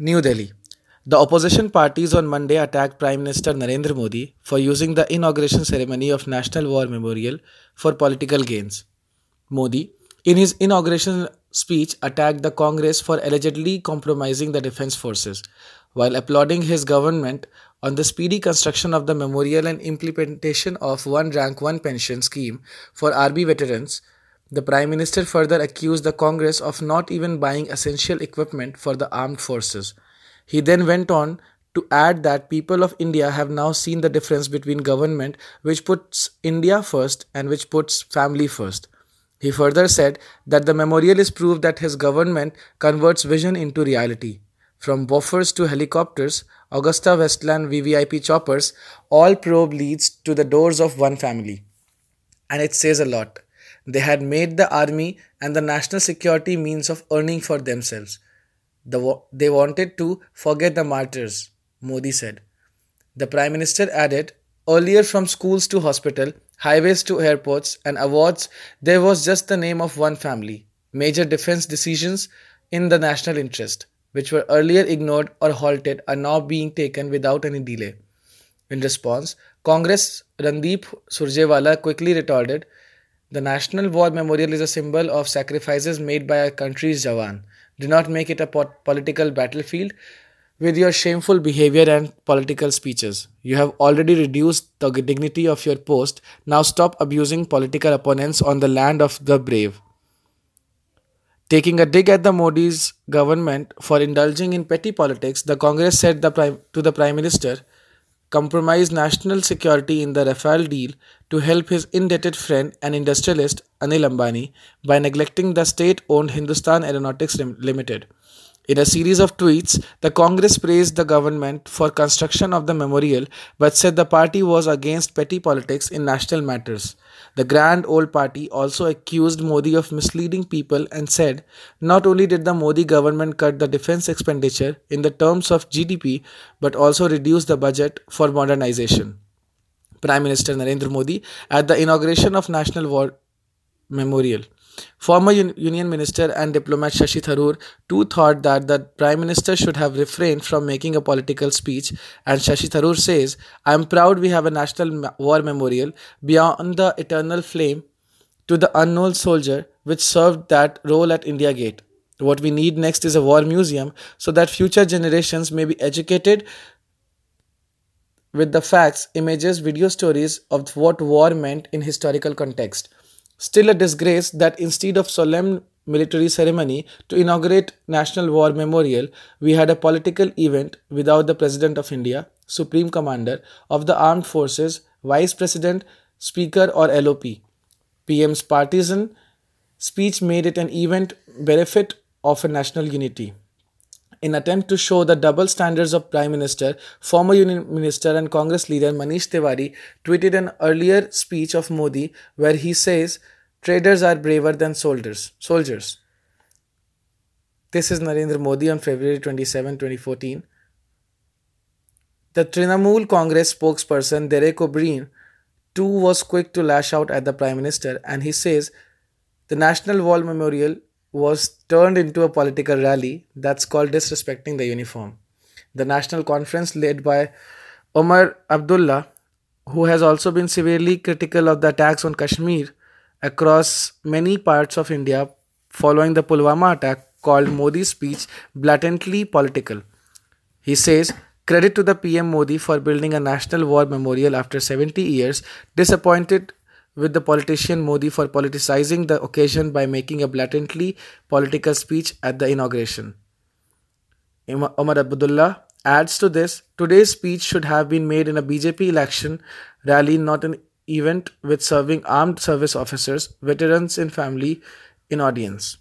New Delhi. The opposition parties on Monday attacked Prime Minister Narendra Modi for using the inauguration ceremony of National War Memorial for political gains. Modi, in his inauguration speech, attacked the Congress for allegedly compromising the defense forces, while applauding his government on the speedy construction of the memorial and implementation of one rank one pension scheme for army veterans the Prime Minister further accused the Congress of not even buying essential equipment for the armed forces. He then went on to add that people of India have now seen the difference between government which puts India first and which puts family first. He further said that the memorial is proof that his government converts vision into reality. From Bofors to helicopters, AgustaWestland VVIP choppers, all probe leads to the doors of one family. And it says a lot. They had made the army and the national security means of earning for themselves. The, they wanted to forget the martyrs, Modi said. The Prime Minister added, Earlier, from schools to hospital, highways to airports, and awards, there was just the name of one family. Major defense decisions in the national interest, which were earlier ignored or halted, are now being taken without any delay. In response, Congress Randeep Surjewala quickly retorted, the National War Memorial is a symbol of sacrifices made by our country's Jawan. Do not make it a political battlefield with your shameful behavior and political speeches. You have already reduced the dignity of your post. Now stop abusing political opponents on the land of the brave. Taking a dig at the Modi's government for indulging in petty politics, the Congress said the to the Prime Minister compromised national security in the Rafale deal to help his indebted friend and industrialist Anil Ambani by neglecting the state owned Hindustan Aeronautics Limited. In a series of tweets, the Congress praised the government for construction of the memorial but said the party was against petty politics in national matters. The Grand Old Party also accused Modi of misleading people and said not only did the Modi government cut the defense expenditure in the terms of GDP but also reduce the budget for modernization. Prime Minister Narendra Modi at the inauguration of National War Memorial. Former Un- Union Minister and diplomat Shashi Tharoor too thought that the Prime Minister should have refrained from making a political speech, and Shashi Tharoor says, I am proud we have a National War Memorial beyond the eternal flame to the unknown soldier which served that role at India Gate. What we need next is a war museum so that future generations may be educated with the facts, images, video stories of what war meant in historical context. Still a disgrace that instead of solemn military ceremony to inaugurate National War Memorial, we had a political event without the President of India, Supreme Commander of the Armed Forces, Vice President, Speaker, or LOP. PM's partisan speech made it an event benefit of a national unity. In attempt to show the double standards of Prime Minister, former Union Minister and Congress leader Manish Tiwari tweeted an earlier speech of Modi where he says, "Traders are braver than soldiers." Soldiers. This is Narendra Modi on February 27, 2014. The Trinamool Congress spokesperson Derek O'Brien too was quick to lash out at the Prime Minister and he says the National War Memorial was turned into a political rally that's called disrespecting the uniform. The National Conference, led by Omar Abdullah, who has also been severely critical of the attacks on Kashmir across many parts of India following the Pulwama attack, called Modi's speech blatantly political. He says, Credit to the PM Modi for building a national war memorial after 70 years, disappointed with the politician Modi for politicizing the occasion by making a blatantly political speech at the inauguration. Omar Abdullah adds to this today's speech should have been made in a BJP election rally, not an event with serving armed service officers, veterans, and family in audience.